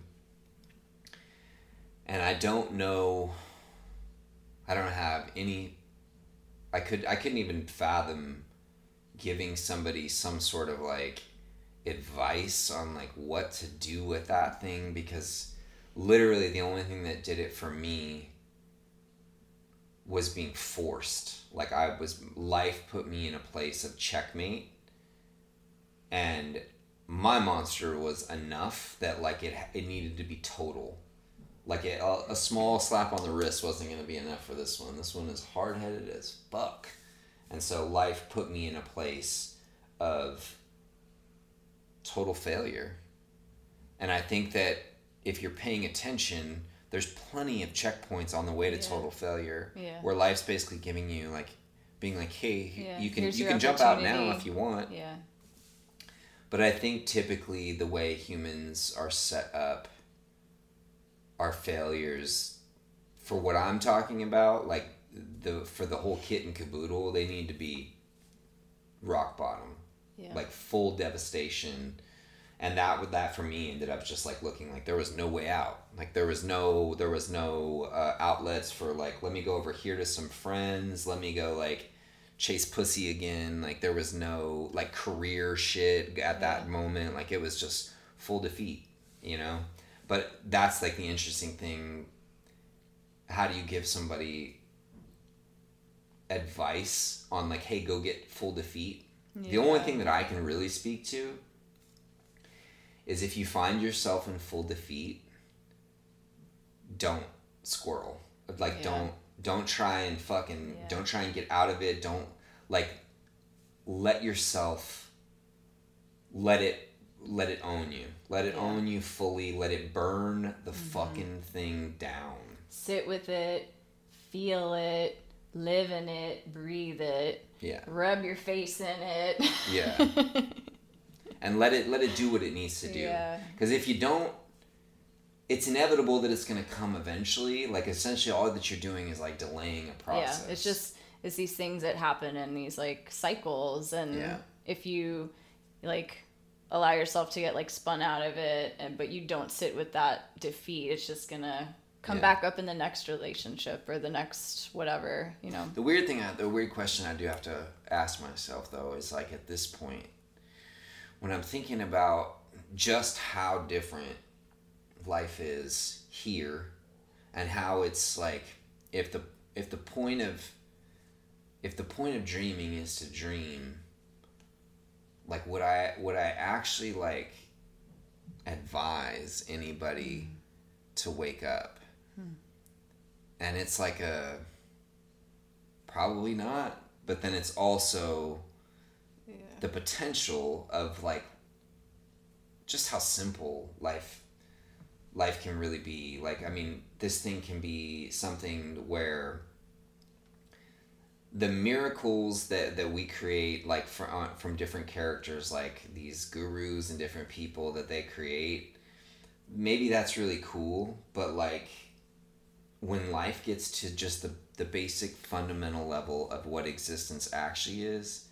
And i don't know i don't have any i could i couldn't even fathom giving somebody some sort of like advice on like what to do with that thing because literally the only thing that did it for me was being forced. Like i was life put me in a place of checkmate. And my monster was enough that like it it needed to be total. Like it, a, a small slap on the wrist wasn't going to be enough for this one. This one is hard-headed as fuck. And so life put me in a place of total failure. And I think that if you're paying attention, there's plenty of checkpoints on the way to Yeah. total failure Yeah. where life's basically giving you like being like, "Hey, Yeah, you can here's you can jump out now if you want." Yeah. But I think typically the way humans are set up are failures for what I'm talking about, like the for the whole kit and caboodle, they need to be rock bottom. Yeah. Like full devastation and that that for me ended up just like looking like there was no way out. Like there was no there was no uh, outlets for like let me go over here to some friends let me go like chase pussy again. Like there was no like career shit at that moment. Like it was just full defeat you know? But that's like the interesting thing. How do you give somebody advice on like hey go get full defeat? Yeah. the only thing that i can really speak to is if you find yourself in full defeat, don't squirrel. Like yeah. don't don't try and fucking yeah. don't try and get out of it. Don't like let yourself let it let it own you. Let it yeah. own you fully. Let it burn the mm-hmm. fucking thing down. Sit with it, feel it, live in it, breathe it. Yeah. Rub your face in it. Yeah. <laughs> and let it let it do what it needs to do. Because if you don't, it's inevitable that it's going to come eventually. Like essentially, all that you're doing is like delaying a process. Yeah, it's just it's these things that happen in these like cycles, and yeah. if you like allow yourself to get like spun out of it, and but you don't sit with that defeat, it's just gonna come yeah. back up in the next relationship or the next whatever you know the weird thing uh, the weird question i do have to ask myself though is like at this point when I'm thinking about just how different life is here and how it's like if the if the point of if the point of dreaming is to dream like would I would I actually like advise anybody to wake up hmm. and it's like a probably not but then it's also the potential of like just how simple life life can really be. Like i mean this thing can be something where the miracles that, that we create like from, uh, from different characters like these gurus and different people that they create maybe that's really cool but like when life gets to just the, the basic fundamental level of what existence actually is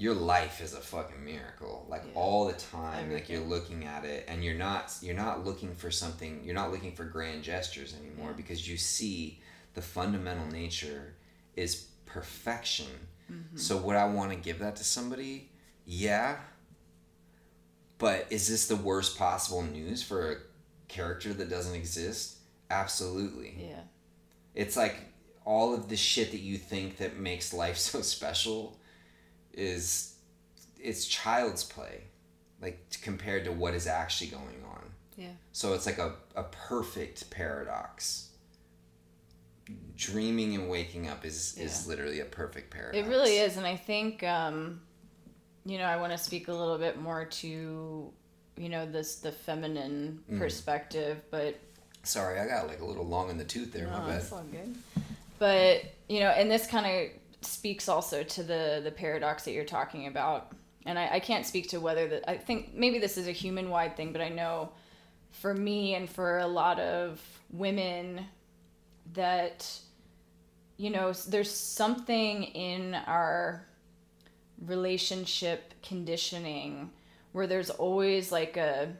your life is a fucking miracle. Like yeah. all the time Everything. like you're looking at it and you're not you're not looking for something you're not looking for grand gestures anymore because you see the fundamental nature is perfection. Mm-hmm. so would i want to give that to somebody? Yeah. But is this the worst possible news for a character that doesn't exist? Absolutely. Yeah. It's like all of the shit that you think that makes life <laughs> so special is it's child's play like compared to what is actually going on. Yeah. So it's like a, a perfect paradox. Dreaming and waking up is yeah. is literally a perfect paradox. It really is and i think um you know i want to speak a little bit more to you know this the feminine mm. perspective but sorry i got like a little long in the tooth there no, my bad all good. But you know and this kind of speaks also to the the paradox that you're talking about and I, I can't speak to whether that i think maybe this is a human wide thing but i know for me and for a lot of women that you know there's something in our relationship conditioning where there's always like a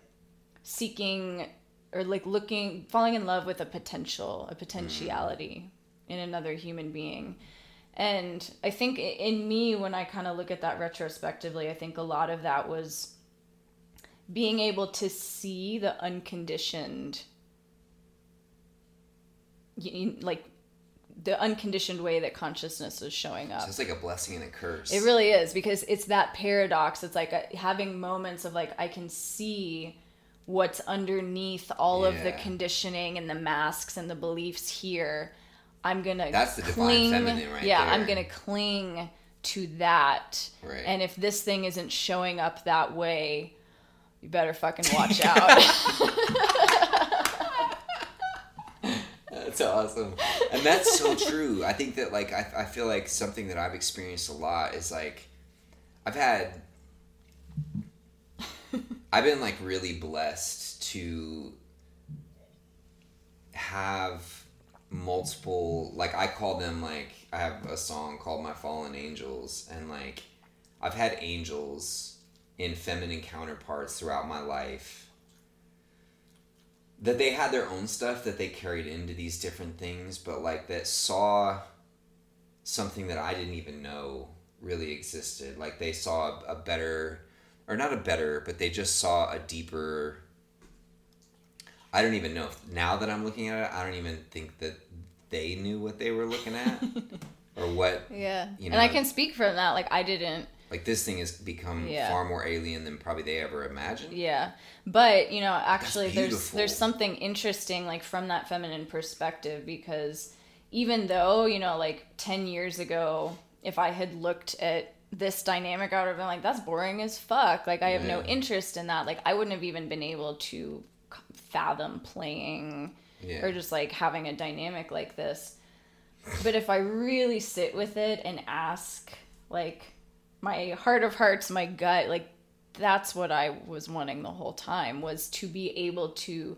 seeking or like looking falling in love with a potential a potentiality mm. in another human being and I think in me, when I kind of look at that retrospectively, I think a lot of that was being able to see the unconditioned, like the unconditioned way that consciousness is showing up. So it's like a blessing and a curse. It really is because it's that paradox. It's like a, having moments of like I can see what's underneath all yeah. of the conditioning and the masks and the beliefs here I'm gonna that's the cling, divine feminine right yeah there. I'm gonna cling to that. Right. and if this thing isn't showing up that way you better fucking <laughs> watch out. <laughs> That's awesome. And that's so true. I think that like I, I feel like something that I've experienced a lot is like I've had <laughs> I've been like really blessed to have multiple like I call them like I have a song called My Fallen Angels and like I've had angels in feminine counterparts throughout my life that they had their own stuff that they carried into these different things, but like that saw something that I didn't even know really existed. Like they saw a, better, or not a better, but they just saw a deeper. I don't even know if now that I'm looking at it, I don't even think that they knew what they were looking at <laughs> or what. Yeah, You know, and I can speak from that. Like I didn't. Like this thing has become Yeah. far more alien than probably they ever imagined. Yeah, but you know, actually, there's there's something interesting like from that feminine perspective because even though you know, like ten years ago, if I had looked at this dynamic, I would have been like, "That's boring as fuck." Like I have no interest in that. Like I wouldn't have even been able to c- fathom playing Yeah. or just like having a dynamic like this. But if I really sit with it and ask, like, my heart of hearts, my gut, like, that's what I was wanting the whole time was to be able to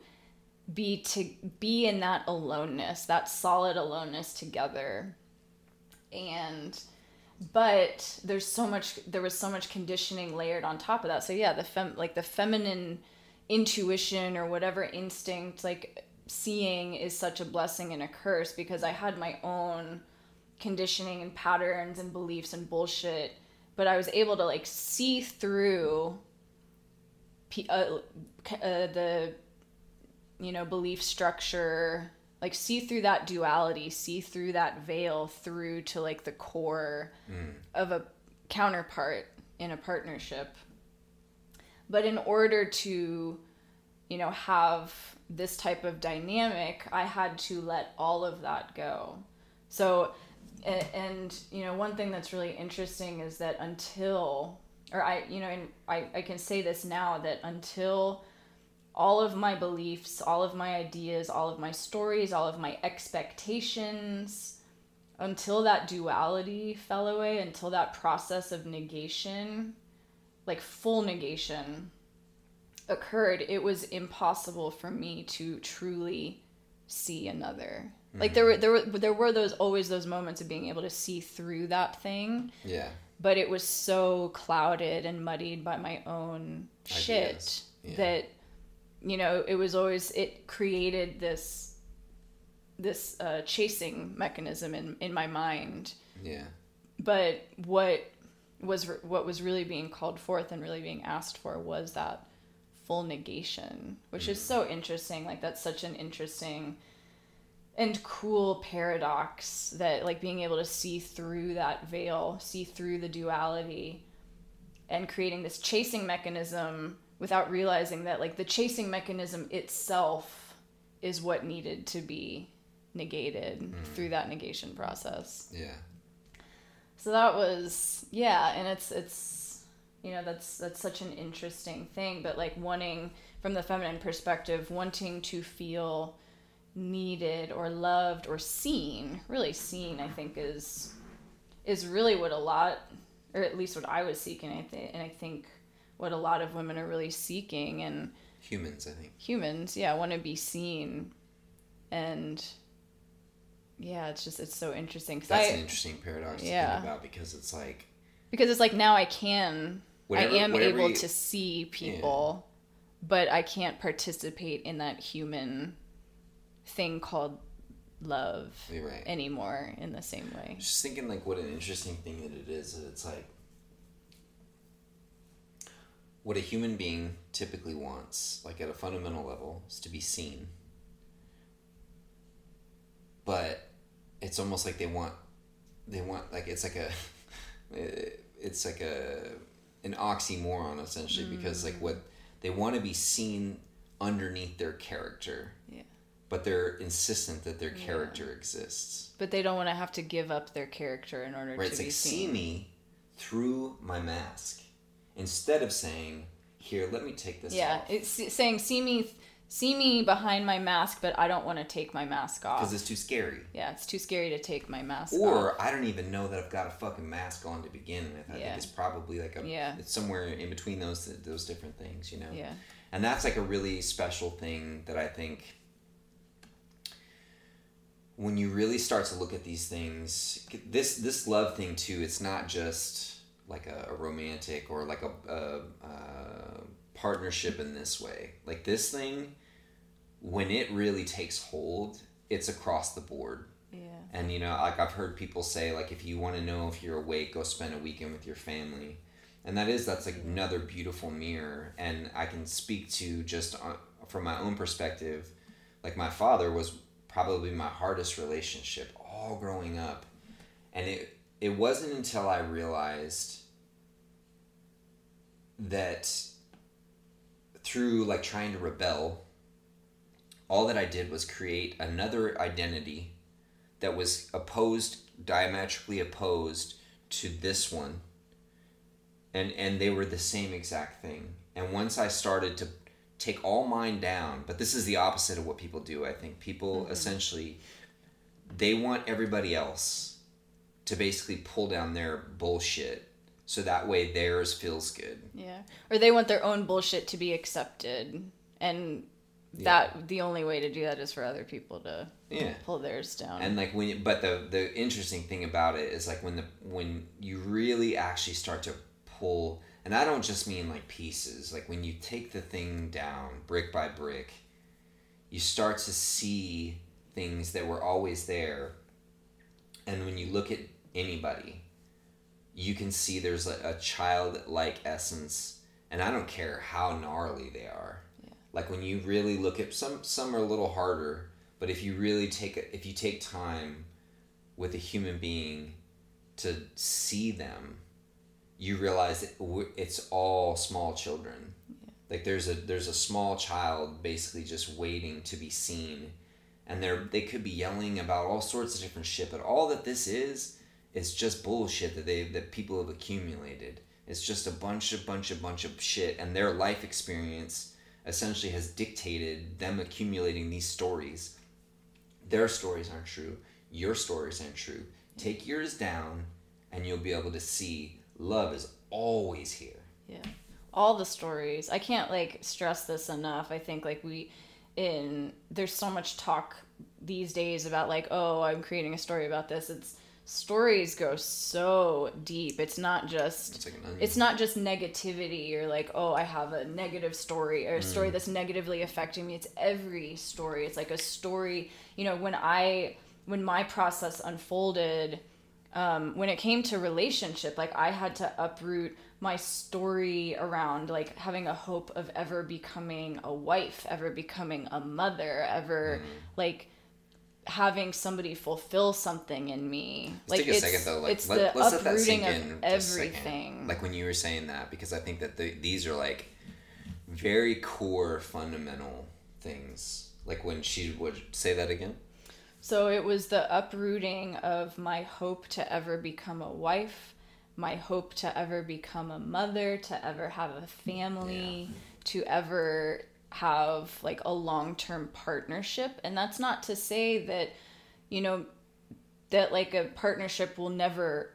be to be in that aloneness, that solid aloneness together. And but there's so much there was so much conditioning layered on top of that. So yeah, the fem like the feminine intuition or whatever instinct like seeing is such a blessing and a curse because I had my own conditioning and patterns and beliefs and bullshit but I was able to like see through uh, uh, the you know belief structure like see through that duality see through that veil through to like the core of a counterpart in a partnership but in order to you know have this type of dynamic i had to let all of that go. So and you know one thing that's really interesting is that until or i you know and i, I can say this now that until all of my beliefs all of my ideas all of my stories all of my expectations until that duality fell away until that process of negation like full negation occurred it was impossible for me to truly see another like there were there were there were those always those moments of being able to see through that thing Yeah. but it was so clouded and muddied by my own shit Yeah. that you know it was always it created this this uh, chasing mechanism in in my mind Yeah. but what was what was really being called forth and really being asked for was that full negation which is mm. so interesting. Like that's such an interesting and cool paradox that like being able to see through that veil see through the duality and creating this chasing mechanism without realizing that like the chasing mechanism itself is what needed to be negated mm. through that negation process. Yeah. So that was yeah and it's it's you know that's that's such an interesting thing but like wanting from the feminine perspective wanting to feel needed or loved or seen really seen i think is is really what a lot or at least what i was seeking i think and i think what a lot of women are really seeking and Humans, I think. humans yeah want to be seen and yeah it's just it's so interesting 'cause That's I, an interesting paradox to think about because it's like because it's like now I can Whatever- I am able you- to see people, but I can't participate in that human thing called love right. anymore in the same way. just thinking like what an interesting thing that it is that it's like what a human being typically wants like at a fundamental level is to be seen but it's almost like they want they want like it's like a <laughs> it's like a an oxymoron essentially because like mm. what they want to be seen underneath their character. Yeah. but they're insistent that their character exists. But they don't want to have to give up their character in order Right, to it's be like see me through my mask. Instead of saying, "Here, let me take this yeah, off," it's saying see me see me behind my mask, but I don't want to take my mask off. because it's too scary. yeah, it's too scary to take my mask off. Or I don't even know that I've got a fucking mask on to begin with. I Yeah. think it's probably like a Yeah. it's somewhere in between those those different things, you know. Yeah. And that's like a really special thing that I think when you really start to look at these things this this love thing too it's not just like a, a romantic or like a, a, a partnership in this way. Like this thing, when it really takes hold, it's across the board. Yeah. And you know, like I've heard people say, like if you want to know if you're awake, go spend a weekend with your family. And that is that's like another beautiful mirror. And I can speak to just uh, from my own perspective, like my father was probably my hardest relationship all growing up, and it it wasn't until I realized that through like trying to rebel all that I did was create another identity that was opposed, diametrically opposed to this one. And and they were the same exact thing. And once I started to take all mine down, but this is the opposite of what people do. I think people mm-hmm. essentially they want everybody else to basically pull down their bullshit so that way theirs feels good. Yeah. Or they want their own bullshit to be accepted and that yeah. the only way to do that is for other people to yeah. pull theirs down and like when you, but the the interesting thing about it is like when the when you really actually start to pull and i don't just mean like pieces like when you take the thing down brick by brick you start to see things that were always there and when you look at anybody you can see there's a, a childlike essence and i don't care how gnarly they are like when you really look at some some are a little harder but if you really take a, if you take time with a human being to see them you realize it's all small children yeah. like there's a there's a small child basically just waiting to be seen and they're they could be yelling about all sorts of different shit but all that this is is just bullshit that they that people have accumulated it's just a bunch of bunch of bunch of shit and their life experience essentially has dictated them accumulating these stories. Their stories aren't true. Your stories aren't true. Take yours down, and you'll be able to see love is always here. Yeah. All the stories. I can't like stress this enough. I think like we in there's so much talk these days about like, oh, I'm creating a story about this. It's stories go so deep. It's not just it's, like it's, not just negativity or like oh I have a negative story or a story mm. that's negatively affecting me. It's every story. It's like a story. You know when I when my process unfolded. Um, when it came to relationship, like I had to uproot my story around like having a hope of ever becoming a wife, ever becoming a mother, ever mm. like having somebody fulfill something in me. Let's like take a second though. Like, it's let, the let's uprooting of everything. Like when you were saying that, because I think that the, these are like very core fundamental things. Like when she would say that again. So it was the uprooting of my hope to ever become a wife, my hope to ever become a mother, to ever have a family, yeah. to ever have like a long-term partnership. And that's not to say that you know that like a partnership will never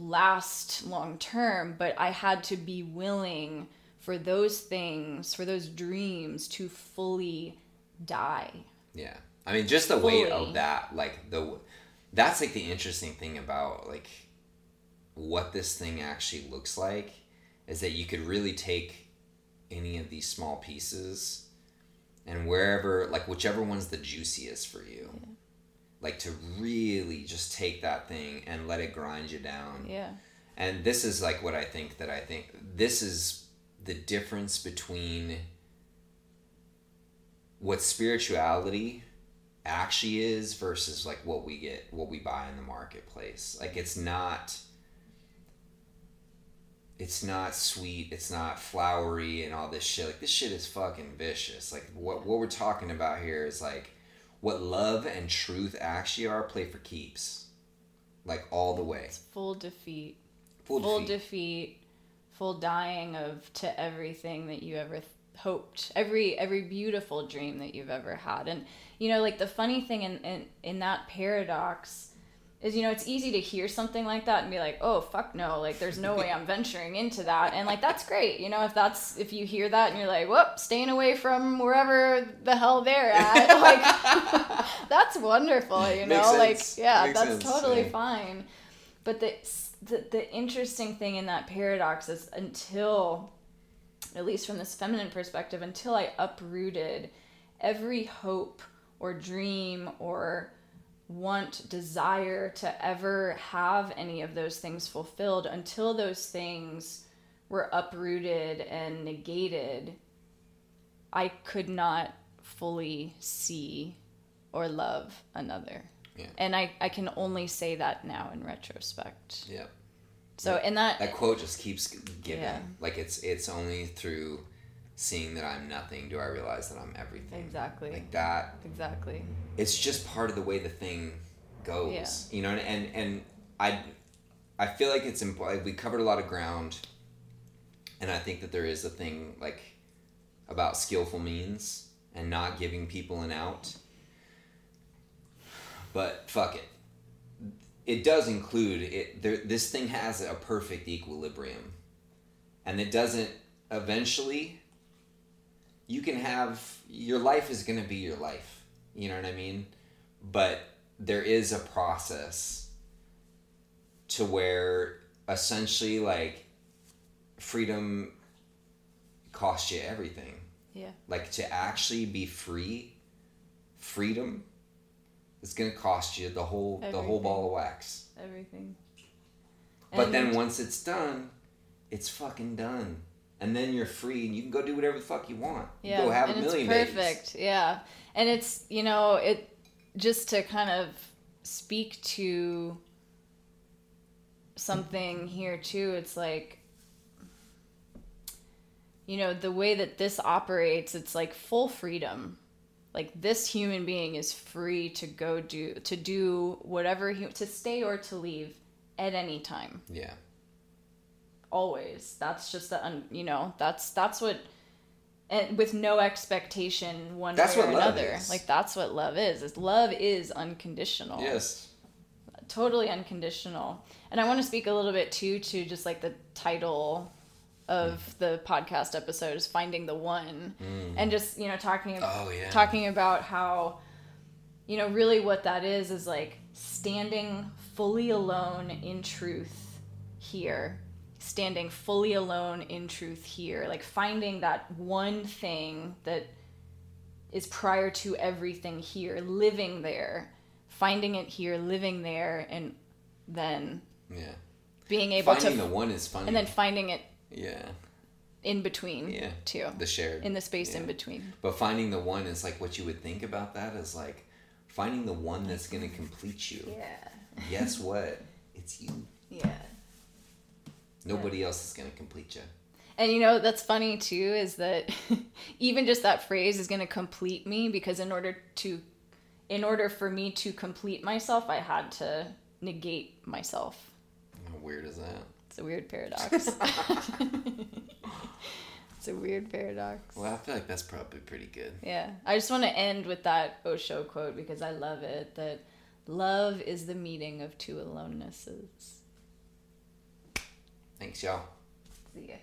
last long term but i had to be willing for those things for those dreams to fully die. Yeah. I mean just the fully. weight of that like the that's like the interesting thing about like what this thing actually looks like is that you could really take any of these small pieces and wherever like whichever one's the juiciest for you. Yeah. like to really just take that thing and let it grind you down. Yeah. And this is like what i think that i think this is the difference between what spirituality actually is versus like what we get what we buy in the marketplace. Like it's not it's not sweet, it's not flowery and all this shit. Like this shit is fucking vicious. Like what what we're talking about here is like what love and truth actually are play for keeps. Like all the way. It's full defeat. Full, full defeat. defeat. Full dying of to everything that you ever th- hoped. Every every beautiful dream that you've ever had. And you know like the funny thing in in, in that paradox is you know it's easy to hear something like that and be like oh fuck no like there's no way i'm <laughs> venturing into that and like that's great you know if that's if you hear that and you're like whoop staying away from wherever the hell they're at <laughs> like <laughs> that's wonderful you know like yeah Makes that's sense. totally yeah. fine but the the, the interesting thing in that paradox is until at least from this feminine perspective until i uprooted every hope or dream or want desire to ever have any of those things fulfilled until those things were uprooted and negated i could not fully see or love another Yeah. and I, I can only say that now in retrospect Yeah. so and that That quote just keeps giving. Yeah. Like it's it's only through seeing that I'm nothing do I realize that I'm everything. exactly Like that exactly it's just part of the way the thing goes. Yeah. You know, and, and and I I feel like it's important. We covered a lot of ground, and I think that there is a thing like about skillful means and not giving people an out. But fuck it. It does include it. There, this thing has a perfect equilibrium, and it doesn't. Eventually, you can have your life is going to be your life. You know what I mean? But there is a process to where essentially like freedom costs you everything. yeah Like to actually be free, freedom is going to cost you the whole the whole ball of wax. everything But then once it's done, it's fucking done. And then you're free and you can go do whatever the fuck you want. You yeah go have and a million it's babies. perfect yeah and it's you know it just to kind of speak to something here too it's like you know the way that this operates it's like full freedom like this human being is free to go do to do whatever he to stay or to leave at any time Yeah. Always. That's just the un, you know that's that's what and with no expectation one That's way or what love another. is. like that's what love is is love is unconditional. Yes. totally unconditional. And i want to speak a little bit too to just like the title of mm. the podcast episode is finding the one. Mm. And just you know talking Oh yeah. talking about how you know really what that is is like standing fully alone in truth here standing fully alone in truth here like finding that one thing that is prior to everything here living there finding it here living there and then Yeah. being able to Finding to the one is funny. and then finding it yeah, in between Yeah. too the shared. in the space in between But finding the one is like what you would think about that is like finding the one that's gonna complete you. yeah Guess what? It's you. yeah Nobody else is gonna complete you. And you know that's funny too is that <laughs> even just that phrase is going to complete me because in order to in order for me to complete myself I had to negate myself. How weird is that? It's a weird paradox. <laughs> it's a weird paradox. Well, I feel like that's probably pretty good. Yeah. I just want to end with that Osho quote because I love it that love is the meeting of two alonenesses. Thanks, y'all. See ya.